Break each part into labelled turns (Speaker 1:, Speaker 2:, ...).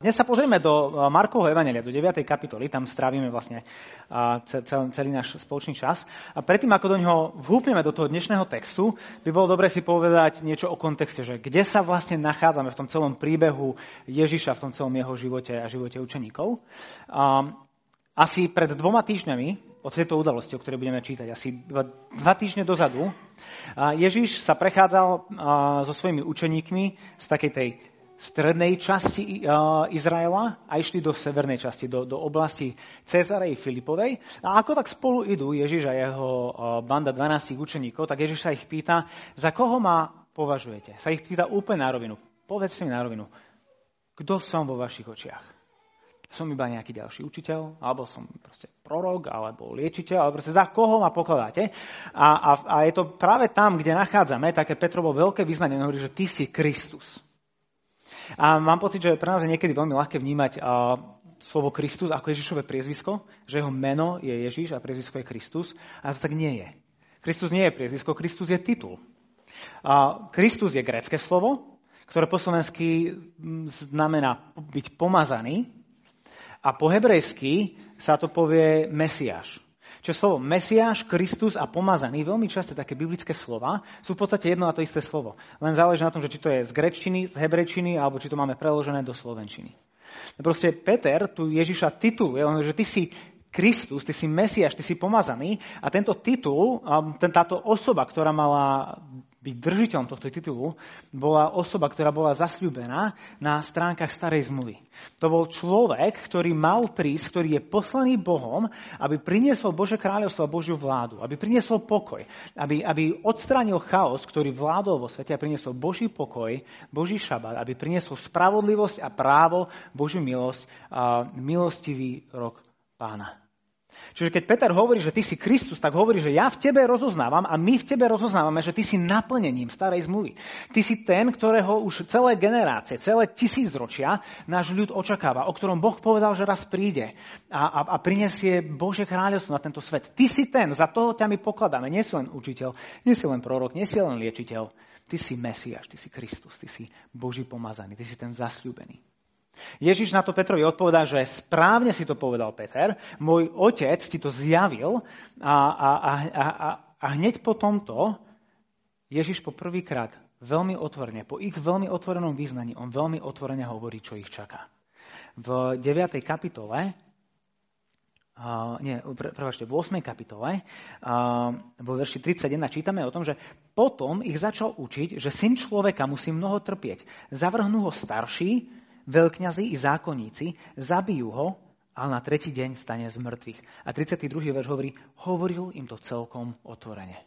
Speaker 1: Dnes sa pozrieme do Markovho Evangelia, do 9. kapitoly, tam strávime vlastne celý, celý náš spoločný čas. A predtým, ako do neho vhúpneme do toho dnešného textu, by bolo dobre si povedať niečo o kontexte, že kde sa vlastne nachádzame v tom celom príbehu Ježiša, v tom celom jeho živote a živote učeníkov. Asi pred dvoma týždňami od tejto udalosti, o ktorej budeme čítať, asi dva, dva týždne dozadu, Ježiš sa prechádzal so svojimi učeníkmi z takej tej strednej časti Izraela a išli do severnej časti, do, do oblasti Cezarej Filipovej. A ako tak spolu idú Ježiš a jeho banda 12 učeníkov, tak Ježiš sa ich pýta, za koho ma považujete? Sa ich pýta úplne na rovinu. Povedzte mi na rovinu, kto som vo vašich očiach? Som iba nejaký ďalší učiteľ, alebo som proste prorok, alebo liečiteľ, alebo proste za koho ma pokladáte. A, a, a je to práve tam, kde nachádzame také Petrovo veľké vyznanie, hovorí, že ty si Kristus. A mám pocit, že pre nás je niekedy veľmi ľahké vnímať slovo Kristus ako Ježišové priezvisko, že jeho meno je Ježiš a priezvisko je Kristus. A to tak nie je. Kristus nie je priezvisko, Kristus je titul. Uh, Kristus je grécke slovo, ktoré po slovensky znamená byť pomazaný a po hebrejsky sa to povie Mesiáš. Čiže slovo Mesiáš, Kristus a pomazaný, veľmi často také biblické slova, sú v podstate jedno a to isté slovo. Len záleží na tom, že či to je z grečtiny, z hebrečiny, alebo či to máme preložené do slovenčiny. Proste Peter tu Ježiša tituluje, že ty si Kristus, ty si Mesiáš, ty si pomazaný a tento titul, táto osoba, ktorá mala byť držiteľom tohto titulu, bola osoba, ktorá bola zasľúbená na stránkach starej zmluvy. To bol človek, ktorý mal prísť, ktorý je poslaný Bohom, aby priniesol Bože kráľovstvo a Božiu vládu, aby priniesol pokoj, aby, aby odstránil chaos, ktorý vládol vo svete a priniesol Boží pokoj, Boží šabat, aby priniesol spravodlivosť a právo, Božiu milosť a milostivý rok pána. Čiže keď Peter hovorí, že ty si Kristus, tak hovorí, že ja v tebe rozoznávam a my v tebe rozoznávame, že ty si naplnením starej zmluvy. Ty si ten, ktorého už celé generácie, celé tisícročia náš ľud očakáva, o ktorom Boh povedal, že raz príde a, a, a prinesie Bože kráľovstvo na tento svet. Ty si ten, za toho ťa my pokladáme. Nie si len učiteľ, nie si len prorok, nie si len liečiteľ. Ty si Mesiáš, ty si Kristus, ty si Boží pomazaný, ty si ten zasľúbený. Ježiš na to Petrovi odpovedá, že správne si to povedal Peter, môj otec ti to zjavil a, a, a, a, a hneď po tomto Ježiš po prvýkrát veľmi otvorene, po ich veľmi otvorenom význaní, on veľmi otvorene hovorí, čo ich čaká. V 9. kapitole, uh, nie, prevažte, v 8. kapitole, uh, vo verši 31 čítame o tom, že potom ich začal učiť, že syn človeka musí mnoho trpieť. Zavrhnú ho starší, veľkňazi i zákonníci, zabijú ho, ale na tretí deň stane z mŕtvych. A 32. verš hovorí, hovoril im to celkom otvorene.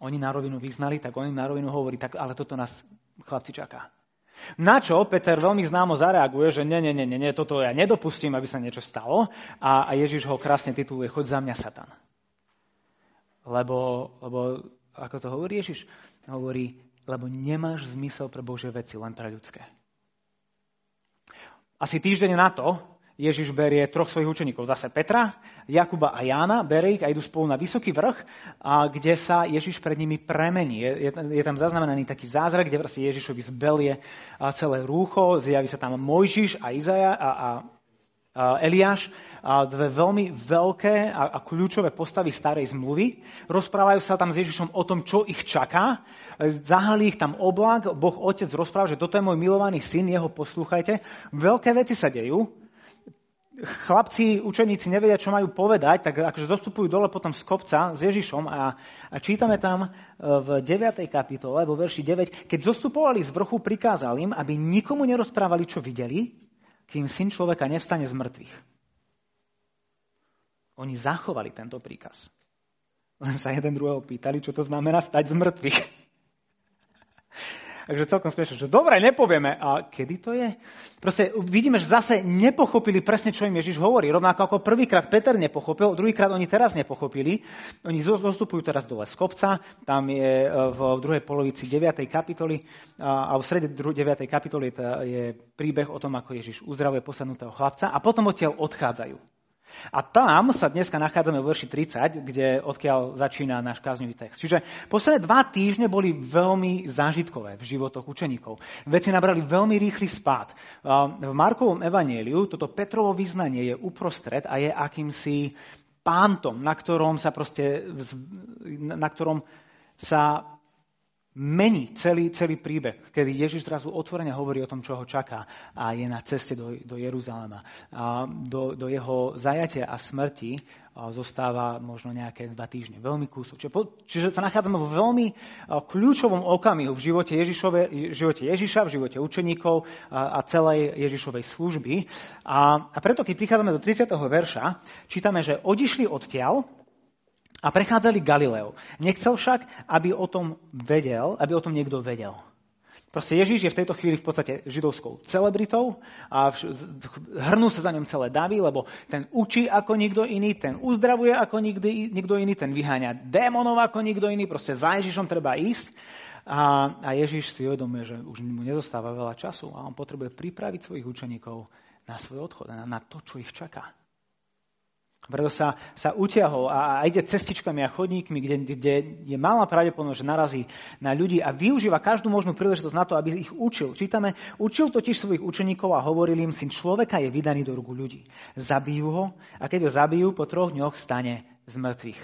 Speaker 1: Oni na rovinu vyznali, tak oni na rovinu hovorí, tak ale toto nás chlapci čaká. Na čo Peter veľmi známo zareaguje, že nie, nie, nie, nie, toto ja nedopustím, aby sa niečo stalo. A, a Ježiš ho krásne tituluje, choď za mňa, Satan. Lebo, lebo ako to hovorí Ježiš? Hovorí, lebo nemáš zmysel pre Božie veci, len pre ľudské. Asi týždeň na to Ježiš berie troch svojich učeníkov, zase Petra, Jakuba a Jána, berie ich a idú spolu na vysoký vrch, a kde sa Ježiš pred nimi premení. Je, je, je tam zaznamenaný taký zázrak, kde vlastne Ježišovi zbelie celé rúcho, zjaví sa tam Mojžiš a Izaja a, a Eliáš, dve veľmi veľké a kľúčové postavy starej zmluvy. Rozprávajú sa tam s Ježišom o tom, čo ich čaká. Zahalí ich tam oblak, Boh Otec rozpráva, že toto je môj milovaný syn, jeho poslúchajte. Veľké veci sa dejú. Chlapci, učeníci nevedia, čo majú povedať, tak akože zostupujú dole potom z kopca s Ježišom a, a čítame tam e, v 9. kapitole, vo verši 9, keď zostupovali z vrchu, prikázal im, aby nikomu nerozprávali, čo videli, kým syn človeka nestane z mŕtvych. Oni zachovali tento príkaz. Len sa jeden druhého pýtali, čo to znamená stať z mŕtvych. Takže celkom smiešne, že dobre, nepovieme. A kedy to je? Proste vidíme, že zase nepochopili presne, čo im Ježiš hovorí. Rovnako ako prvýkrát Peter nepochopil, druhýkrát oni teraz nepochopili. Oni zostupujú teraz dole z kopca, tam je e, v druhej polovici 9. kapitoly a v strede 9. kapitoly je príbeh o tom, ako Ježiš uzdravuje posadnutého chlapca a potom odtiaľ odchádzajú. A tam sa dneska nachádzame v verši 30, kde odkiaľ začína náš kázňový text. Čiže posledné dva týždne boli veľmi zážitkové v životoch učeníkov. Veci nabrali veľmi rýchly spád. V Markovom evanieliu toto Petrovo vyznanie je uprostred a je akýmsi pántom, na ktorom sa proste, na ktorom sa mení celý, celý príbeh, kedy Ježiš zrazu otvorene hovorí o tom, čo ho čaká a je na ceste do, do Jeruzalema. A do, do jeho zajatia a smrti a zostáva možno nejaké dva týždne, veľmi kúsok. Čiže, čiže sa nachádzame vo veľmi kľúčovom okamihu v živote, Ježišove, v živote Ježiša, v živote učeníkov a, a celej Ježišovej služby. A, a preto, keď prichádzame do 30. verša, čítame, že odišli odtiaľ, a prechádzali Galileu. Nechcel však, aby o tom vedel, aby o tom niekto vedel. Proste Ježíš je v tejto chvíli v podstate židovskou celebritou a hrnú sa za ňom celé davy, lebo ten učí ako nikto iný, ten uzdravuje ako nikdy, nikto iný, ten vyháňa démonov ako nikto iný, proste za Ježišom treba ísť. A, a Ježíš si uvedomuje, že už mu nezostáva veľa času a on potrebuje pripraviť svojich učeníkov na svoj odchod, na, na to, čo ich čaká. Preto sa, sa utiahol a, a ide cestičkami a chodníkmi, kde, kde je malá pravdepodobnosť, že narazí na ľudí a využíva každú možnú príležitosť na to, aby ich učil. Čítame, učil totiž svojich učeníkov a hovoril im, syn človeka je vydaný do ruku ľudí. Zabijú ho a keď ho zabijú, po troch dňoch stane z mŕtvych.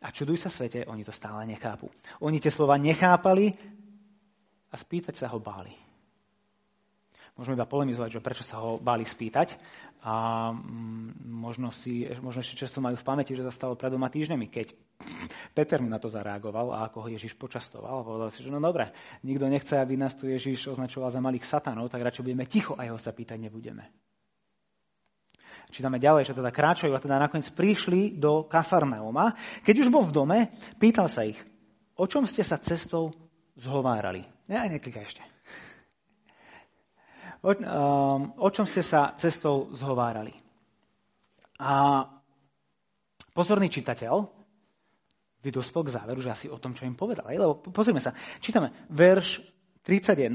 Speaker 1: A čuduj sa svete, oni to stále nechápu. Oni tie slova nechápali a spýtať sa ho báli. Môžeme iba polemizovať, že prečo sa ho báli spýtať. A mm, možno, si, možno ešte často majú v pamäti, že sa stalo pred dvoma týždňami, keď Peter mi na to zareagoval a ako ho Ježiš počastoval. Povedal si, že no dobre, nikto nechce, aby nás tu Ježiš označoval za malých satanov, tak radšej budeme ticho a jeho sa pýtať nebudeme. Čítame ďalej, že teda kráčajú a teda nakoniec prišli do Kafarnauma. Keď už bol v dome, pýtal sa ich, o čom ste sa cestou zhovárali. Ne, neklikaj ešte. O, um, o čom ste sa cestou zhovárali? A pozorný čitateľ by dospel k záveru, že asi o tom, čo im povedal. Lebo pozrieme sa, čítame verš 31,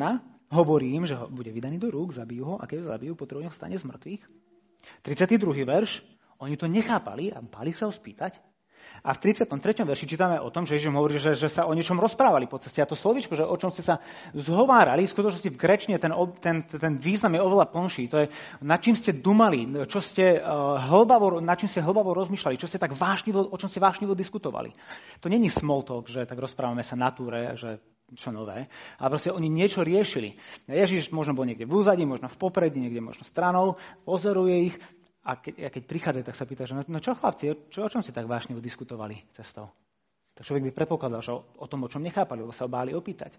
Speaker 1: hovorí že ho bude vydaný do rúk, zabijú ho a keď ho zabijú, po stane z mŕtvych. 32. verš, oni to nechápali a bali sa ho spýtať. A v 33. verši čítame o tom, že Ježiš hovorí, že, že sa o niečom rozprávali po ceste. A to slovičko, že o čom ste sa zhovárali, v skutočnosti v grečne ten, ten, ten význam je oveľa plnší. To je, nad čím ste dumali, čo ste, uh, hlbavo, nad čím ste hlbavo rozmýšľali, čo ste tak vášnivo, o čom ste vášnivo diskutovali. To není small talk, že tak rozprávame sa na túre, že čo nové, ale proste oni niečo riešili. Ježiš možno bol niekde v úzadí, možno v popredí, niekde možno stranou, pozoruje ich a keď, a keď prichádza, tak sa pýta, že no, no čo chlapci, čo, o čom ste tak vážne diskutovali cestou? Tak človek by predpokladal, že o, o tom, o čom nechápali, lebo sa obáli opýtať.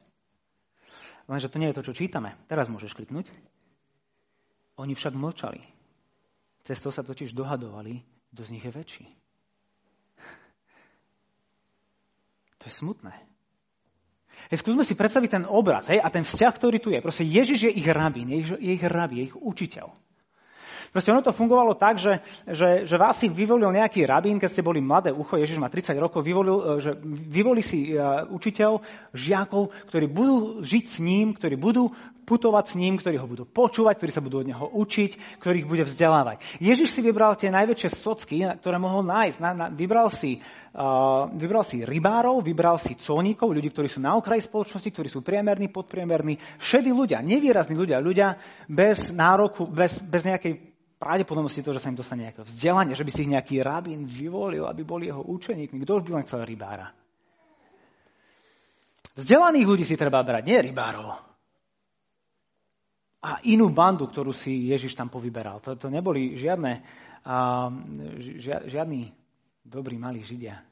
Speaker 1: Lenže to nie je to, čo čítame. Teraz môžeš kliknúť. Oni však mlčali. Cestou sa totiž dohadovali, kto z nich je väčší. To je smutné. Hej, skúsme si predstaviť ten obraz hej, a ten vzťah, ktorý tu je. Proste Ježiš je ich rabín, je ich, je ich rabí, je ich učiteľ. Proste ono to fungovalo tak, že, že, že vás si vyvolil nejaký rabín, keď ste boli mladé ucho, Ježiš má 30 rokov, vyvolil, e, že vyvolí si e, učiteľ, žiakov, ktorí budú žiť s ním, ktorí budú putovať s ním, ktorí ho budú počúvať, ktorí sa budú od neho učiť, ktorých bude vzdelávať. Ježiš si vybral tie najväčšie socky, ktoré mohol nájsť. Na, na, vybral, si, uh, vybral si rybárov, vybral si colníkov, ľudí, ktorí sú na okraji spoločnosti, ktorí sú priemerní, podpriemerní, šedí ľudia, nevýrazní ľudia, ľudia bez nároku, bez, bez nejakej pravdepodobnosti to, že sa im dostane nejaké vzdelanie, že by si ich nejaký rabín vyvolil, aby boli jeho učeníkmi. Kto už by len chcel rybára? Vzdelaných ľudí si treba brať, nie rybárov. A inú bandu, ktorú si Ježiš tam povyberal. To, to neboli žiadne, uh, žia, žiadni dobrí malí židia.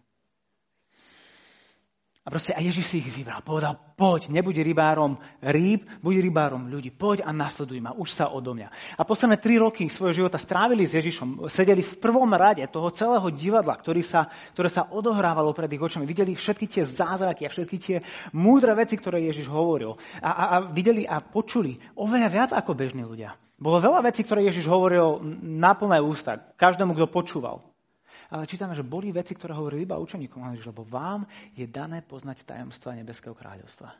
Speaker 1: A proste aj Ježiš si ich vybral. Povedal, poď, nebuď rybárom rýb, buď rybárom ľudí. Poď a nasleduj ma, už sa odo mňa. A posledné tri roky svojho života strávili s Ježišom. Sedeli v prvom rade toho celého divadla, ktorý sa, ktoré sa odohrávalo pred ich očami. Videli všetky tie zázraky a všetky tie múdre veci, ktoré Ježiš hovoril. A, a, a videli a počuli oveľa viac ako bežní ľudia. Bolo veľa vecí, ktoré Ježiš hovoril na plné ústa, každému, kto počúval ale čítame, že boli veci, ktoré hovorili iba učeníkom, lebo vám je dané poznať tajomstva Nebeského kráľovstva.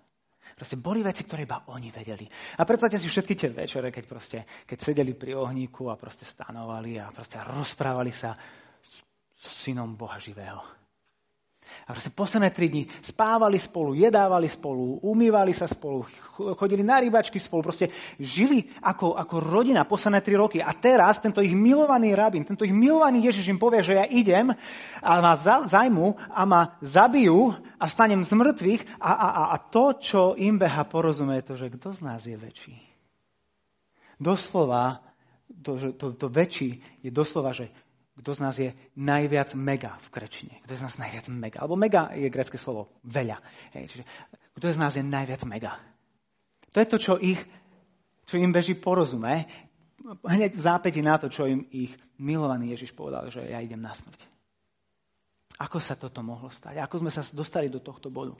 Speaker 1: Proste boli veci, ktoré iba oni vedeli. A predstavte si všetky tie večere, keď, proste, keď sedeli pri ohníku a proste stanovali a proste rozprávali sa s, s synom Boha živého. A proste posledné tri dni spávali spolu, jedávali spolu, umývali sa spolu, chodili na rybačky spolu, proste žili ako, ako rodina posledné tri roky. A teraz tento ich milovaný rabín, tento ich milovaný Ježiš im povie, že ja idem a ma zajmu a ma zabijú a stanem z mŕtvych a, a, a, a to, čo im beha porozumie, to, že kto z nás je väčší. Doslova, to, to, to väčší je doslova, že kto z nás je najviac mega v krečine. Kto z nás najviac mega. Alebo mega je grecké slovo veľa. Hej, čiže kto z nás je najviac mega. To je to, čo, ich, čo im beží porozume. Hneď v zápäti na to, čo im ich milovaný Ježiš povedal, že ja idem na smrť. Ako sa toto mohlo stať? Ako sme sa dostali do tohto bodu?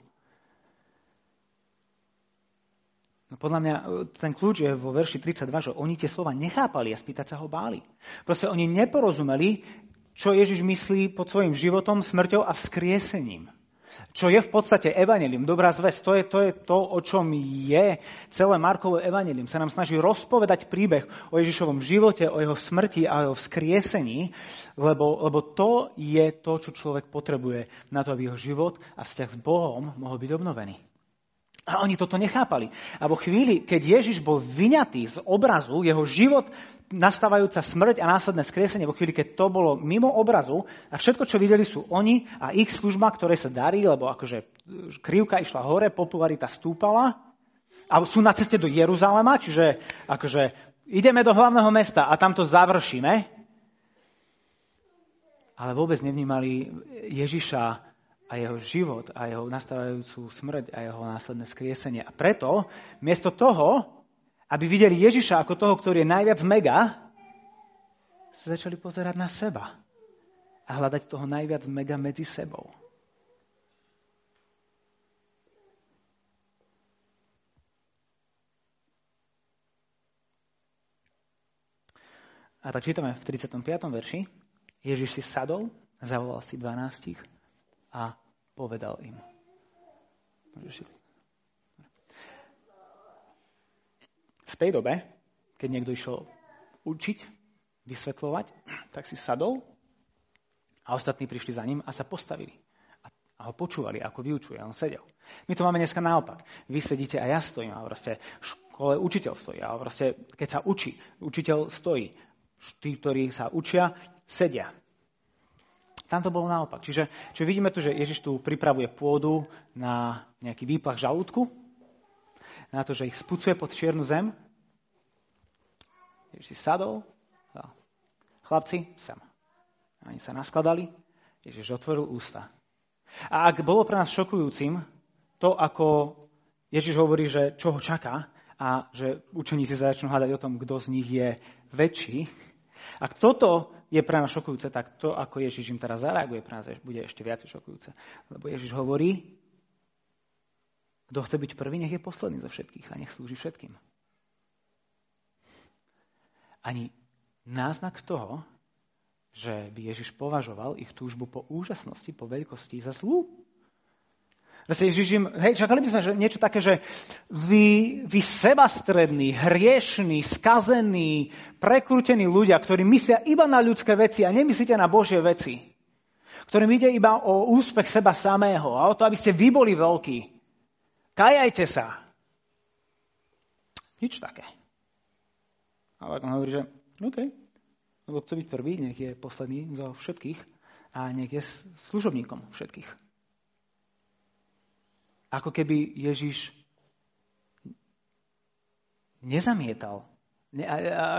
Speaker 1: No podľa mňa e, ten kľúč je vo verši 32, že oni tie slova nechápali a spýtať sa ho báli. Proste oni neporozumeli, čo Ježiš myslí pod svojim životom, smrťou a vzkriesením. Čo je v podstate evanelium, dobrá zväz, to je, to je to, o čom je celé Markovo evanelium. Sa nám snaží rozpovedať príbeh o Ježišovom živote, o jeho smrti a o jeho vzkriesení, lebo, lebo to je to, čo človek potrebuje na to, aby jeho život a vzťah s Bohom mohol byť obnovený. A oni toto nechápali. A vo chvíli, keď Ježiš bol vyňatý z obrazu, jeho život, nastávajúca smrť a následné skresenie, vo chvíli, keď to bolo mimo obrazu a všetko, čo videli, sú oni a ich služba, ktoré sa darí, lebo akože krivka išla hore, popularita stúpala a sú na ceste do Jeruzalema, čiže akože ideme do hlavného mesta a tam to završíme. Ale vôbec nevnímali Ježiša a jeho život a jeho nastávajúcu smrť a jeho následné skriesenie. A preto, miesto toho, aby videli Ježiša ako toho, ktorý je najviac mega, sa začali pozerať na seba a hľadať toho najviac mega medzi sebou. A tak čítame v 35. verši. Ježiš si sadol, zavolal si 12 a povedal im. V tej dobe, keď niekto išiel učiť, vysvetľovať, tak si sadol a ostatní prišli za ním a sa postavili. A ho počúvali, ako vyučuje. On sedel. My to máme dneska naopak. Vy sedíte a ja stojím. A proste v škole učiteľ stojí. A proste, keď sa učí, učiteľ stojí. Tí, ktorí sa učia, sedia. Tam to bolo naopak. Čiže, čiže vidíme tu, že Ježiš tu pripravuje pôdu na nejaký výplach žalúdku, na to, že ich spucuje pod čiernu zem. Ježiš si sadol, a chlapci, sem. Oni sa naskladali, Ježiš otvoril ústa. A ak bolo pre nás šokujúcim to, ako Ježiš hovorí, že čo ho čaká a že učeníci začnú hľadať o tom, kto z nich je väčší, ak toto je pre nás šokujúce, tak to, ako Ježiš im teraz zareaguje, pre nás bude ešte viac šokujúce. Lebo Ježiš hovorí, kto chce byť prvý, nech je posledný zo všetkých a nech slúži všetkým. Ani náznak toho, že by Ježiš považoval ich túžbu po úžasnosti, po veľkosti za zlú. Že Ježiš im, hej, čakali by sme že niečo také, že vy, vy sebastrední, hriešní, skazení, prekrútení ľudia, ktorí myslia iba na ľudské veci a nemyslíte na Božie veci, ktorým ide iba o úspech seba samého a o to, aby ste vy boli veľkí. Kajajte sa. Nič také. Ale on hovorí, že OK, lebo chce byť prvý, nech je posledný zo všetkých a nech je služobníkom všetkých. Ako keby Ježiš nezamietal. Ne,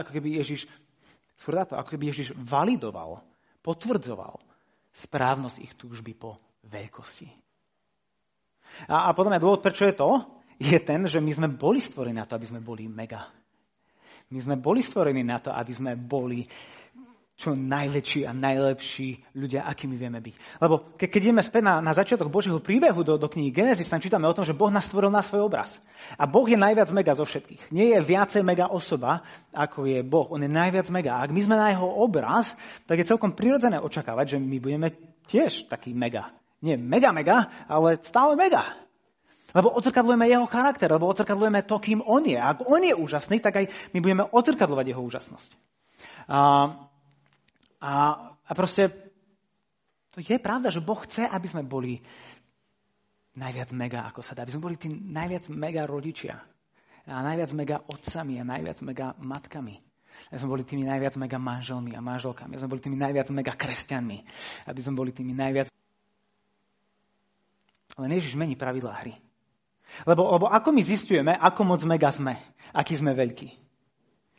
Speaker 1: ako keby Ježiš, to, ako keby Ježiš validoval, potvrdzoval správnosť ich túžby po veľkosti. A, a podľa mňa dôvod, prečo je to, je ten, že my sme boli stvorení na to, aby sme boli mega. My sme boli stvorení na to, aby sme boli čo najväčší a najlepší ľudia, akými vieme byť. Lebo ke, keď ideme späť na, na začiatok Božieho príbehu do, do knihy Genesis, tam čítame o tom, že Boh nás stvoril na svoj obraz. A Boh je najviac mega zo všetkých. Nie je viacej mega osoba, ako je Boh. On je najviac mega. A ak my sme na jeho obraz, tak je celkom prirodzené očakávať, že my budeme tiež taký mega. Nie mega mega, ale stále mega. Lebo odzrkadlujeme jeho charakter, lebo odzrkadlujeme to, kým on je. A ak on je úžasný, tak aj my budeme odzrkadlovať jeho úžasnosť. A, a, a proste to je pravda, že Boh chce, aby sme boli najviac mega, ako sa dá. Aby sme boli tí najviac mega rodičia. A najviac mega otcami a najviac mega matkami. Aby sme boli tými najviac mega manželmi a manželkami. Aby sme boli tými najviac mega kresťanmi. Aby sme boli tými najviac... Ale Ježiš mení pravidlá hry. Lebo, lebo ako my zistujeme, ako moc mega sme, aký sme veľkí.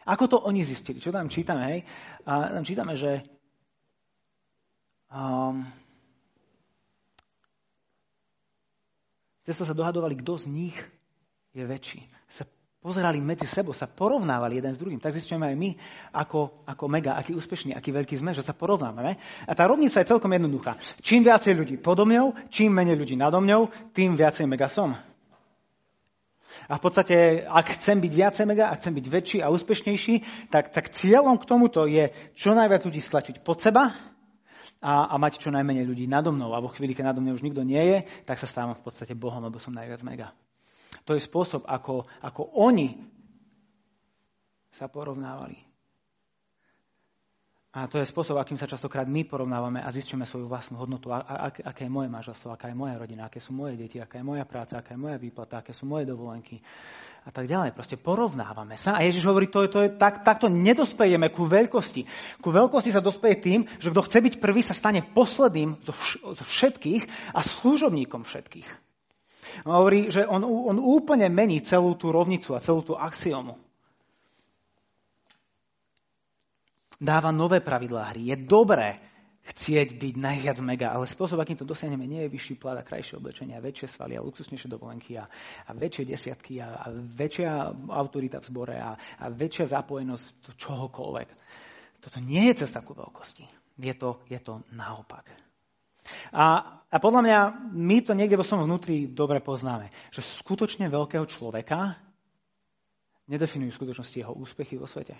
Speaker 1: Ako to oni zistili? Čo tam čítame? Hej? A tam čítame, že um, Cesto sa dohadovali, kto z nich je väčší. Sa pozerali medzi sebou, sa porovnávali jeden s druhým. Tak zistujeme aj my, ako, ako mega, aký úspešný, aký veľký sme, že sa porovnávame. A tá rovnica je celkom jednoduchá. Čím viacej ľudí podo mňou, čím menej ľudí nado mňou, tým viacej mega som. A v podstate, ak chcem byť viacej mega, ak chcem byť väčší a úspešnejší, tak, tak cieľom k tomuto je čo najviac ľudí stlačiť pod seba a, a mať čo najmenej ľudí nado mnou. A vo chvíli, keď nado mnou už nikto nie je, tak sa stávam v podstate Bohom, lebo som najviac mega. To je spôsob, ako, ako oni sa porovnávali. A to je spôsob, akým sa častokrát my porovnávame a zistíme svoju vlastnú hodnotu, a, a, aké je moje manželstvo, aká je moja rodina, aké sú moje deti, aká je moja práca, aká je moja výplata, aké sú moje dovolenky a tak ďalej. Proste porovnávame sa a Ježiš hovorí, to, to je, tak, takto nedospejeme ku veľkosti. Ku veľkosti sa dospeje tým, že kto chce byť prvý, sa stane posledným zo, vš- zo všetkých a služobníkom všetkých. On hovorí, že on, on úplne mení celú tú rovnicu a celú tú axiomu. Dáva nové pravidlá hry. Je dobré chcieť byť najviac mega, ale spôsob, akým to dosiahneme, nie je vyšší plat a krajšie oblečenie, a väčšie svaly a luxusnejšie dovolenky a, a väčšie desiatky a, a väčšia autorita v zbore a, a väčšia zapojenosť čohokoľvek. Toto nie je cesta ku veľkosti. Je to, je to naopak. A, a podľa mňa my to niekde vo svojom vnútri dobre poznáme, že skutočne veľkého človeka nedefinujú v skutočnosti jeho úspechy vo svete.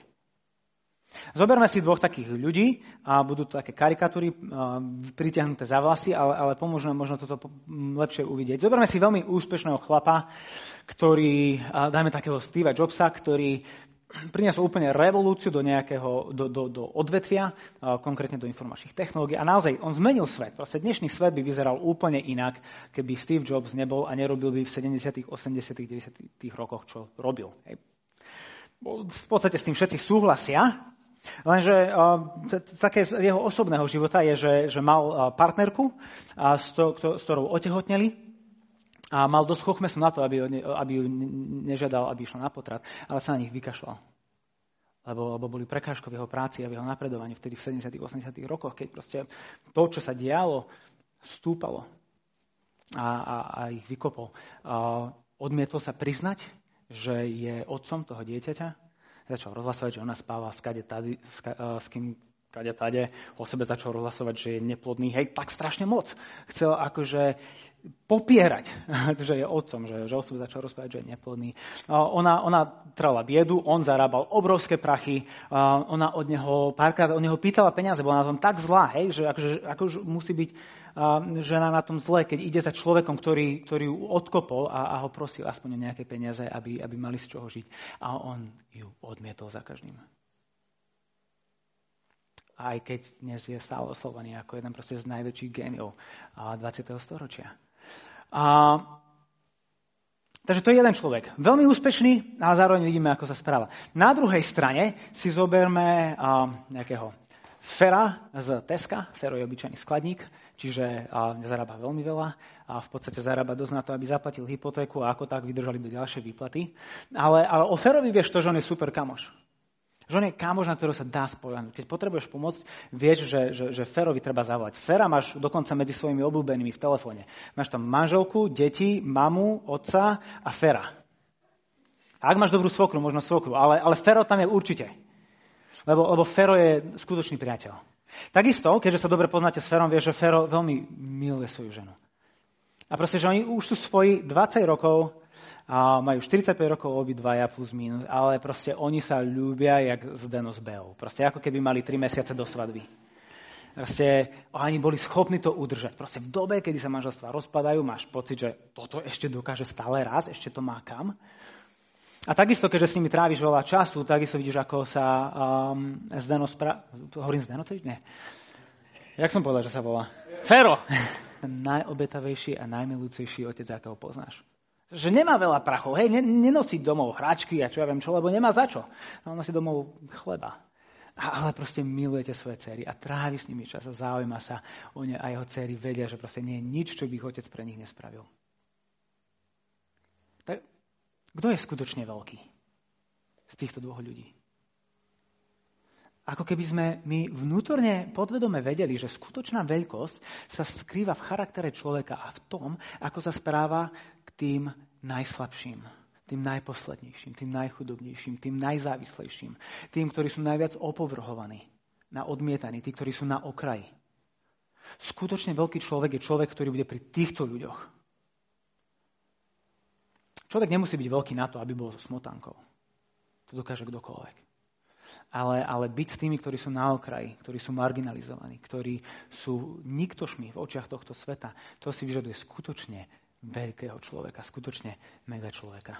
Speaker 1: Zoberme si dvoch takých ľudí a budú to také karikatúry pritiahnuté za vlasy, ale, ale pomôžeme možno toto lepšie uvidieť. Zoberme si veľmi úspešného chlapa, ktorý, dajme takého Steva Jobsa, ktorý priniesol úplne revolúciu do nejakého, do, do, do odvetvia, konkrétne do informačných technológií. A naozaj, on zmenil svet. Proste dnešný svet by vyzeral úplne inak, keby Steve Jobs nebol a nerobil by v 70., 80., 90. rokoch, čo robil. V podstate s tým všetci súhlasia, Lenže také z jeho osobného života je, že, že mal partnerku, s, to, s ktorou otehotneli a mal dosť chochmesu na to, aby, aby ju nežiadal, aby išla na potrat, ale sa na nich vykašľal. Lebo, lebo boli prekážko v jeho práci a v jeho napredovaní vtedy v 70 80 rokoch, keď proste to, čo sa dialo, stúpalo a, a, a ich vykopol. A odmietol sa priznať, že je otcom toho dieťaťa začal rozhlasovať, že ona spáva s, kade tady, s, s kým kade tade, o sebe začal rozhlasovať, že je neplodný, hej, tak strašne moc. Chcel akože popierať, že je otcom, že, že o sebe začal rozprávať, že je neplodný. Ona, ona trala biedu, on zarábal obrovské prachy, ona od neho párkrát od neho pýtala peniaze, bola na tom tak zlá, hej, že akože, akože musí byť žena na tom zle, keď ide za človekom, ktorý, ktorý ju odkopol a, a ho prosil aspoň o nejaké peniaze, aby, aby mali z čoho žiť. A on ju odmietol za každým. Aj keď dnes je stále oslovaný ako jeden proste z najväčších géniov 20. storočia. A, takže to je jeden človek. Veľmi úspešný, ale zároveň vidíme, ako sa správa. Na druhej strane si zoberme a, nejakého Fera z Teska. Fero je obyčajný skladník, čiže nezarába veľmi veľa a v podstate zarába dosť na to, aby zaplatil hypotéku a ako tak vydržali do ďalšej výplaty. Ale, ale o Ferovi vieš to, že on je super kamoš. Že on je kamoš, na ktorého sa dá spoľahnúť. Keď potrebuješ pomôcť, vieš, že, že, že Ferovi treba zavolať. Fera máš dokonca medzi svojimi obľúbenými v telefóne. Máš tam manželku, deti, mamu, otca a Fera. A ak máš dobrú svokru, možno svokru, ale, ale Fero tam je určite. Lebo, lebo Fero je skutočný priateľ. Takisto, keďže sa dobre poznáte s Ferom, vieš, že Fero veľmi miluje svoju ženu. A proste, že oni už sú svoji 20 rokov, a majú 45 rokov obidvaja plus minus, ale proste oni sa ľúbia jak z Denos Beou. Proste ako keby mali 3 mesiace do svadby. Proste oni boli schopní to udržať. Proste v dobe, kedy sa manželstva rozpadajú, máš pocit, že toto ešte dokáže stále raz, ešte to má kam. A takisto, keďže s nimi tráviš veľa času, takisto vidíš, ako sa um, Zdeno spra... Hovorím Zdeno, Nie. Jak som povedal, že sa volá? Fero. Najobetavejší a najmilúcejší otec, akého poznáš. Že nemá veľa prachov, hej, nenosí domov hračky a čo ja viem čo, lebo nemá za čo. On nosí domov chleba. Ale proste milujete svoje cery a trávi s nimi čas a zaujíma sa o ne a jeho cery vedia, že proste nie je nič, čo by ich otec pre nich nespravil. Tak kto je skutočne veľký z týchto dvoch ľudí? Ako keby sme my vnútorne podvedome vedeli, že skutočná veľkosť sa skrýva v charaktere človeka a v tom, ako sa správa k tým najslabším tým najposlednejším, tým najchudobnejším, tým najzávislejším, tým, ktorí sú najviac opovrhovaní, na odmietaní, tí, ktorí sú na okraji. Skutočne veľký človek je človek, ktorý bude pri týchto ľuďoch. Človek nemusí byť veľký na to, aby bol smotankou. To dokáže kdokoľvek. Ale, ale byť s tými, ktorí sú na okraji, ktorí sú marginalizovaní, ktorí sú niktošmi v očiach tohto sveta, to si vyžaduje skutočne veľkého človeka, skutočne mega človeka.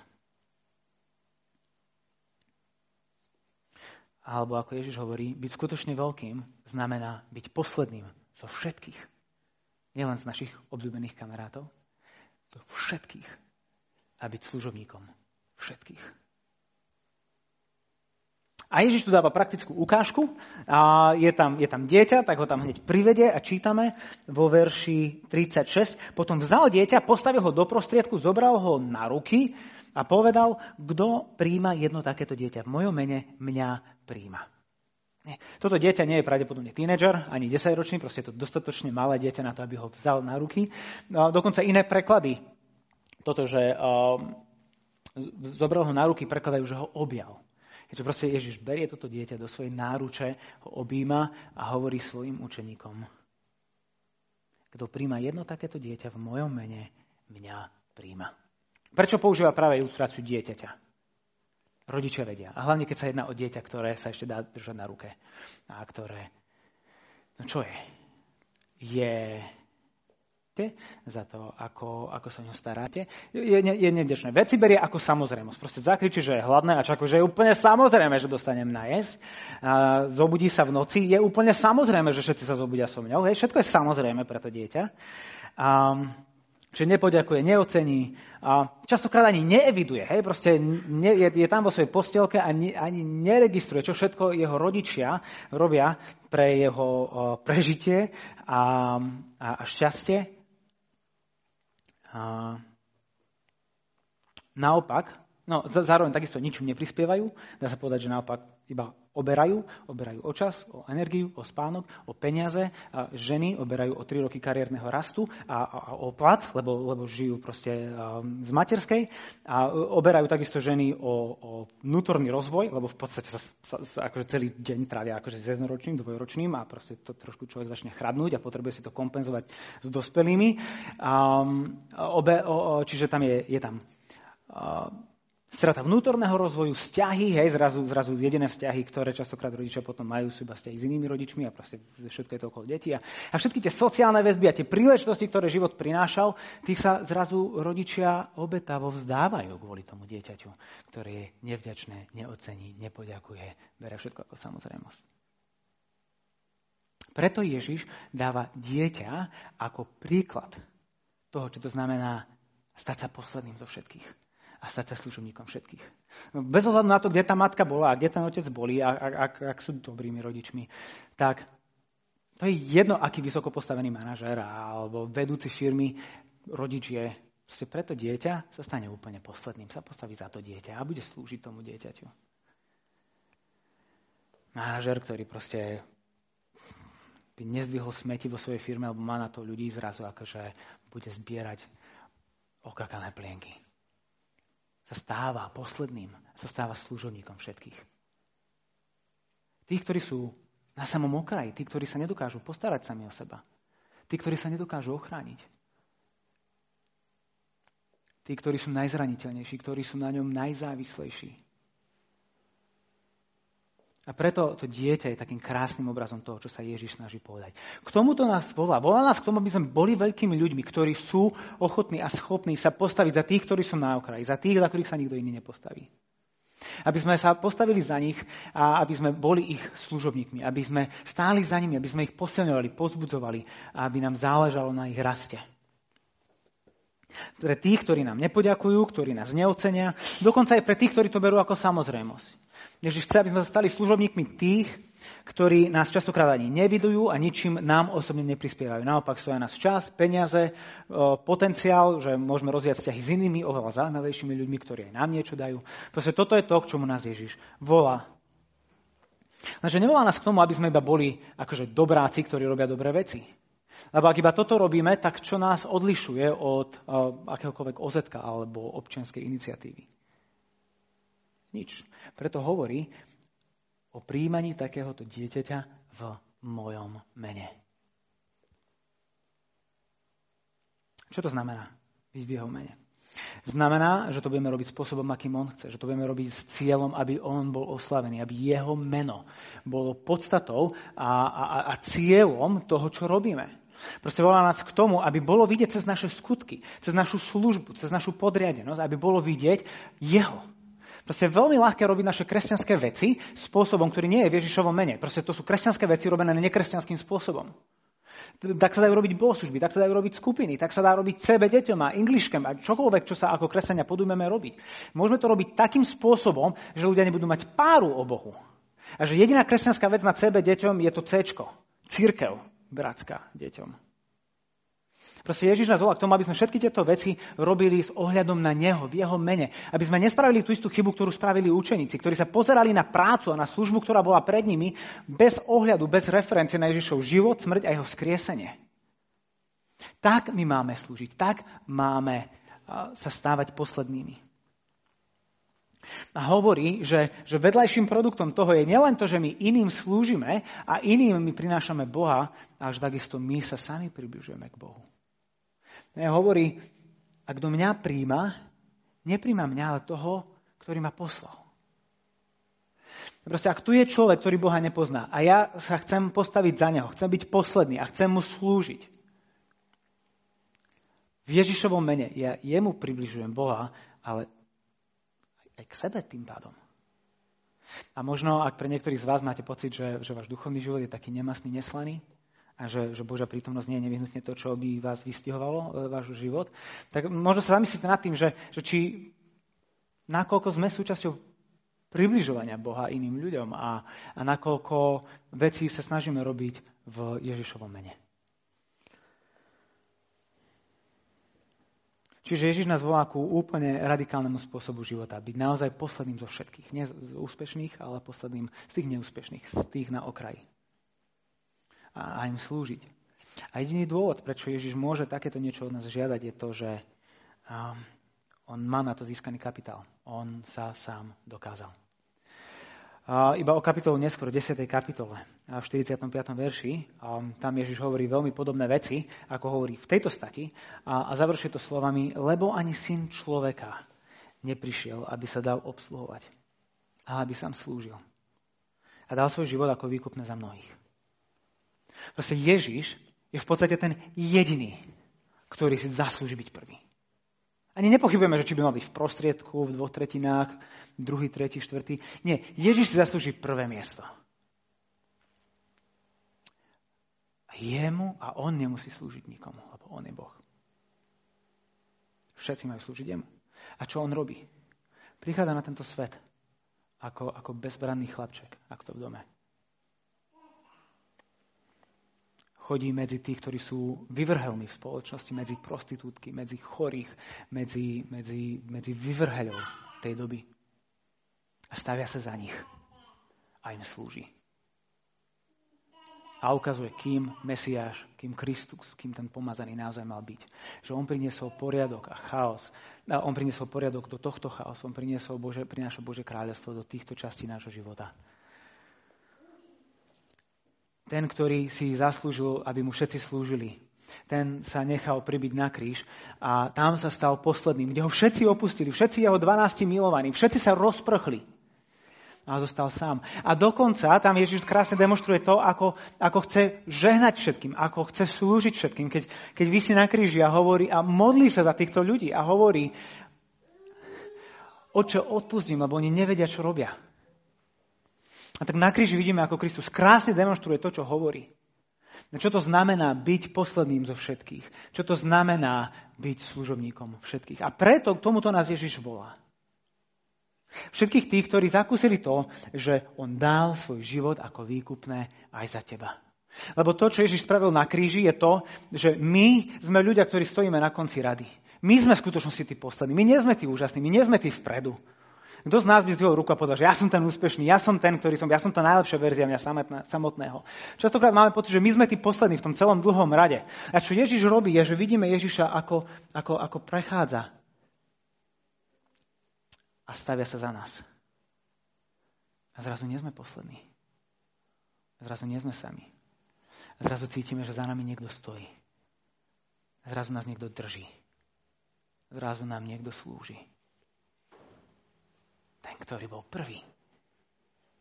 Speaker 1: Alebo ako Ježiš hovorí, byť skutočne veľkým znamená byť posledným zo všetkých. Nielen z našich obľúbených kamarátov, to všetkých. A byť služobníkom všetkých. A Ježiš tu dáva praktickú ukážku. A je, tam, je tam dieťa, tak ho tam hneď privede a čítame vo verši 36. Potom vzal dieťa, postavil ho do prostriedku, zobral ho na ruky a povedal, kto príjma jedno takéto dieťa. V mojom mene mňa príjma. Nie. Toto dieťa nie je pravdepodobne tínedžer, ani 10-ročný, proste je to dostatočne malé dieťa na to, aby ho vzal na ruky. Dokonca iné preklady, toto, že uh, zobral ho na ruky, prekladajú, že ho objal. To proste Ježiš berie toto dieťa do svojej náruče, ho objíma a hovorí svojim učeníkom. Kto príjma jedno takéto dieťa v mojom mene, mňa príjma. Prečo používa práve ilustráciu dieťaťa? Rodičia vedia. A hlavne, keď sa jedná o dieťa, ktoré sa ešte dá držať na ruke. A ktoré... No čo je? Je za to, ako, ako sa o ňo staráte. Je, je, nevďačné. Veci berie ako samozrejmosť. Proste zakričí, že je hladné a čako, že je úplne samozrejme, že dostanem najesť. A zobudí sa v noci. Je úplne samozrejme, že všetci sa zobudia so mňou. Hej, všetko je samozrejme pre to dieťa. A, Čiže nepoďakuje, neocení, a častokrát ani neeviduje, hej, proste ne, je, je tam vo svojej postielke a ni, ani neregistruje, čo všetko jeho rodičia robia pre jeho o, prežitie a, a, a šťastie. Naopak, no zároveň takisto ničím neprispievajú, dá sa povedať, že naopak iba oberajú, oberajú o čas, o energiu, o spánok, o peniaze. A ženy oberajú o 3 roky kariérneho rastu a, a, a o plat, lebo, lebo žijú proste um, z materskej. A oberajú takisto ženy o, o vnútorný rozvoj, lebo v podstate sa, sa, sa akože celý deň trávia akože s jednoročným, dvojročným a proste to trošku človek začne chradnúť a potrebuje si to kompenzovať s dospelými. Um, obe, o, o, čiže tam je, je tam uh, strata vnútorného rozvoju, vzťahy, hej, zrazu, zrazu jediné vzťahy, ktoré častokrát rodičia potom majú, sú iba vzťahy s inými rodičmi a proste všetko je to okolo detí. A, a všetky tie sociálne väzby a tie príležitosti, ktoré život prinášal, tých sa zrazu rodičia obetavo vzdávajú kvôli tomu dieťaťu, ktoré je nevďačné, neocení, nepoďakuje, bere všetko ako samozrejmosť. Preto Ježiš dáva dieťa ako príklad toho, čo to znamená stať sa posledným zo všetkých a stať sa služobníkom všetkých. Bez ohľadu na to, kde tá matka bola a kde ten otec boli a ak, ak sú dobrými rodičmi, tak to je jedno, aký vysoko postavený manažer alebo vedúci firmy, rodič je. Proste preto dieťa sa stane úplne posledným, sa postaví za to dieťa a bude slúžiť tomu dieťaťu. Manažer, ktorý proste by nezdvihol smeti vo svojej firme, alebo má na to ľudí zrazu akože bude zbierať okakané plienky sa stáva posledným, sa stáva služobníkom všetkých. Tí, ktorí sú na samom okraji, tí, ktorí sa nedokážu postarať sami o seba, tí, ktorí sa nedokážu ochrániť, tí, ktorí sú najzraniteľnejší, ktorí sú na ňom najzávislejší. A preto to dieťa je takým krásnym obrazom toho, čo sa Ježiš snaží povedať. K tomuto nás volá. Volá nás k tomu, aby sme boli veľkými ľuďmi, ktorí sú ochotní a schopní sa postaviť za tých, ktorí sú na okraji, za tých, za ktorých sa nikto iný nepostaví. Aby sme sa postavili za nich a aby sme boli ich služobníkmi, aby sme stáli za nimi, aby sme ich posilňovali, pozbudzovali a aby nám záležalo na ich raste. Pre tých, ktorí nám nepoďakujú, ktorí nás neocenia, dokonca aj pre tých, ktorí to berú ako samozrejmosť. Ježiš chce, aby sme stali služobníkmi tých, ktorí nás častokrát ani nevidujú a ničím nám osobne neprispievajú. Naopak stoja nás čas, peniaze, potenciál, že môžeme rozvíjať vzťahy s inými, oveľa zaujímavejšími ľuďmi, ktorí aj nám niečo dajú. Proste toto je to, k čomu nás Ježiš volá. Takže nevolá nás k tomu, aby sme iba boli akože dobráci, ktorí robia dobré veci. Lebo ak iba toto robíme, tak čo nás odlišuje od akéhokoľvek ozetka alebo občianskej iniciatívy? Nič. Preto hovorí o príjmaní takéhoto dieťaťa v mojom mene. Čo to znamená byť v jeho mene? Znamená, že to budeme robiť spôsobom, akým on chce, že to budeme robiť s cieľom, aby on bol oslavený, aby jeho meno bolo podstatou a, a, a cieľom toho, čo robíme. Proste volá nás k tomu, aby bolo vidieť cez naše skutky, cez našu službu, cez našu podriadenosť, aby bolo vidieť jeho. Proste je veľmi ľahké robiť naše kresťanské veci spôsobom, ktorý nie je v Ježišovom mene. Proste to sú kresťanské veci robené nekresťanským spôsobom. Tak sa dajú robiť bohoslužby, tak sa dajú robiť skupiny, tak sa dá robiť CB deťom a Englishkem a čokoľvek, čo sa ako kresťania podujmeme robiť. Môžeme to robiť takým spôsobom, že ľudia nebudú mať páru o Bohu. A že jediná kresťanská vec na CB deťom je to C, církev bratská deťom. Proste Ježiš nás volá k tomu, aby sme všetky tieto veci robili s ohľadom na Neho, v Jeho mene. Aby sme nespravili tú istú chybu, ktorú spravili učeníci, ktorí sa pozerali na prácu a na službu, ktorá bola pred nimi, bez ohľadu, bez referencie na Ježišov život, smrť a jeho skriesenie. Tak my máme slúžiť, tak máme sa stávať poslednými. A hovorí, že, že vedľajším produktom toho je nielen to, že my iným slúžime a iným my prinášame Boha, až takisto my sa sami približujeme k Bohu. Ne, hovorí, ak do mňa príjma, nepríjma mňa, ale toho, ktorý ma poslal. Proste, ak tu je človek, ktorý Boha nepozná a ja sa chcem postaviť za neho, chcem byť posledný a chcem mu slúžiť, v Ježišovom mene ja jemu približujem Boha, ale aj k sebe tým pádom. A možno, ak pre niektorých z vás máte pocit, že, že váš duchovný život je taký nemastný, neslaný, a že, že Božia prítomnosť nie je nevyhnutne to, čo by vás vystihovalo, e, váš život, tak možno sa zamyslíte nad tým, že, že či nakoľko sme súčasťou približovania Boha iným ľuďom a, a nakoľko vecí sa snažíme robiť v Ježišovom mene. Čiže Ježiš nás volá ku úplne radikálnemu spôsobu života. Byť naozaj posledným zo všetkých. Nie z úspešných, ale posledným z tých neúspešných, z tých na okraji a, im slúžiť. A jediný dôvod, prečo Ježiš môže takéto niečo od nás žiadať, je to, že um, on má na to získaný kapitál. On sa sám dokázal. A iba o kapitolu neskôr, 10. kapitole, v 45. verši, a tam Ježiš hovorí veľmi podobné veci, ako hovorí v tejto stati, a, a završuje to slovami, lebo ani syn človeka neprišiel, aby sa dal obsluhovať, ale aby sám slúžil. A dal svoj život ako výkupné za mnohých. Proste Ježiš je v podstate ten jediný, ktorý si zaslúži byť prvý. Ani nepochybujeme, že či by mal byť v prostriedku, v dvoch tretinách, druhý, tretí, štvrtý. Nie, Ježiš si zaslúži prvé miesto. Jemu a on nemusí slúžiť nikomu, lebo on je Boh. Všetci majú slúžiť jemu. A čo on robí? Prichádza na tento svet ako, ako bezbranný chlapček, ak to v dome. Chodí medzi tých, ktorí sú vyvrhelní v spoločnosti, medzi prostitútky, medzi chorých, medzi, medzi, medzi vyvrheľov tej doby. A stavia sa za nich. A im slúži. A ukazuje, kým Mesiáš, kým Kristus, kým ten pomazaný naozaj mal byť. Že on priniesol poriadok a chaos. A on priniesol poriadok do tohto chaosu. On priniesol Bože, prináša Bože kráľovstvo do týchto častí nášho života ten, ktorý si zaslúžil, aby mu všetci slúžili. Ten sa nechal pribiť na kríž a tam sa stal posledným, kde ho všetci opustili, všetci jeho 12 milovaní, všetci sa rozprchli. a zostal sám. A dokonca tam Ježiš krásne demonstruje to, ako, ako chce žehnať všetkým, ako chce slúžiť všetkým. Keď, keď vysí na kríži a hovorí a modlí sa za týchto ľudí a hovorí, oče, odpustím, lebo oni nevedia, čo robia. A tak na kríži vidíme, ako Kristus krásne demonstruje to, čo hovorí. Čo to znamená byť posledným zo všetkých? Čo to znamená byť služobníkom všetkých? A preto k tomuto nás Ježiš volá. Všetkých tých, ktorí zakúsili to, že on dal svoj život ako výkupné aj za teba. Lebo to, čo Ježiš spravil na kríži, je to, že my sme ľudia, ktorí stojíme na konci rady. My sme v skutočnosti tí poslední. My nie sme tí úžasní, my nie sme tí vpredu. Kto z nás by zdvihol ruku a povedal, že ja som ten úspešný, ja som ten, ktorý som, ja som tá najlepšia verzia mňa samotného. Častokrát máme pocit, že my sme tí poslední v tom celom dlhom rade. A čo Ježiš robí, je, že vidíme Ježiša ako, ako, ako prechádza a stavia sa za nás. A zrazu nie sme poslední. Zrazu nie sme sami. Zrazu cítime, že za nami niekto stojí. Zrazu nás niekto drží. Zrazu nám niekto slúži. Ten, ktorý bol prvý,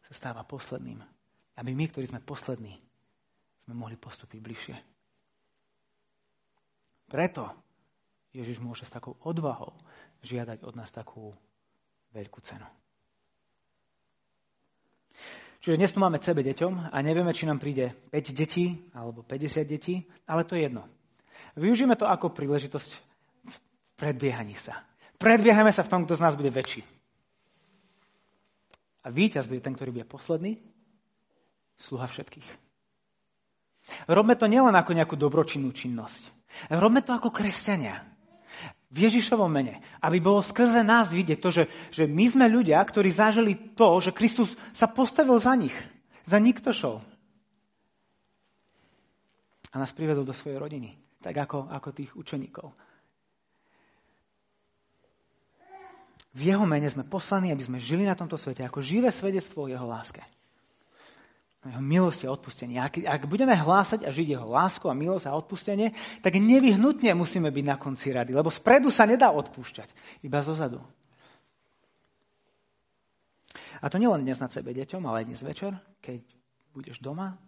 Speaker 1: sa stáva posledným. Aby my, ktorí sme poslední, sme mohli postúpiť bližšie. Preto Ježiš môže s takou odvahou žiadať od nás takú veľkú cenu. Čiže dnes tu máme sebe deťom a nevieme, či nám príde 5 detí alebo 50 detí, ale to je jedno. Využijeme to ako príležitosť v predbiehaní sa. Predbiehame sa v tom, kto z nás bude väčší. A víťaz bude ten, ktorý bude posledný, sluha všetkých. Robme to nielen ako nejakú dobročinnú činnosť. Robme to ako kresťania. V Ježišovom mene. Aby bolo skrze nás vidieť to, že, že my sme ľudia, ktorí zažili to, že Kristus sa postavil za nich. Za šol. A nás privedol do svojej rodiny. Tak ako, ako tých učeníkov. V jeho mene sme poslaní, aby sme žili na tomto svete ako živé svedectvo o jeho láske. Jeho milosti a odpustenie. Ak, ak budeme hlásať a žiť jeho lásku a milosť a odpustenie, tak nevyhnutne musíme byť na konci rady, lebo spredu sa nedá odpúšťať, iba zozadu. A to nielen dnes na sebe deťom, ale aj dnes večer, keď budeš doma,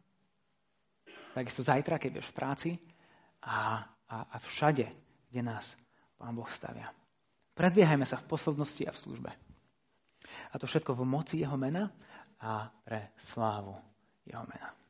Speaker 1: takisto zajtra, keď budeš v práci a, a, a všade, kde nás Pán Boh stavia. Predbiehajme sa v poslednosti a v službe. A to všetko v moci jeho mena a pre slávu jeho mena.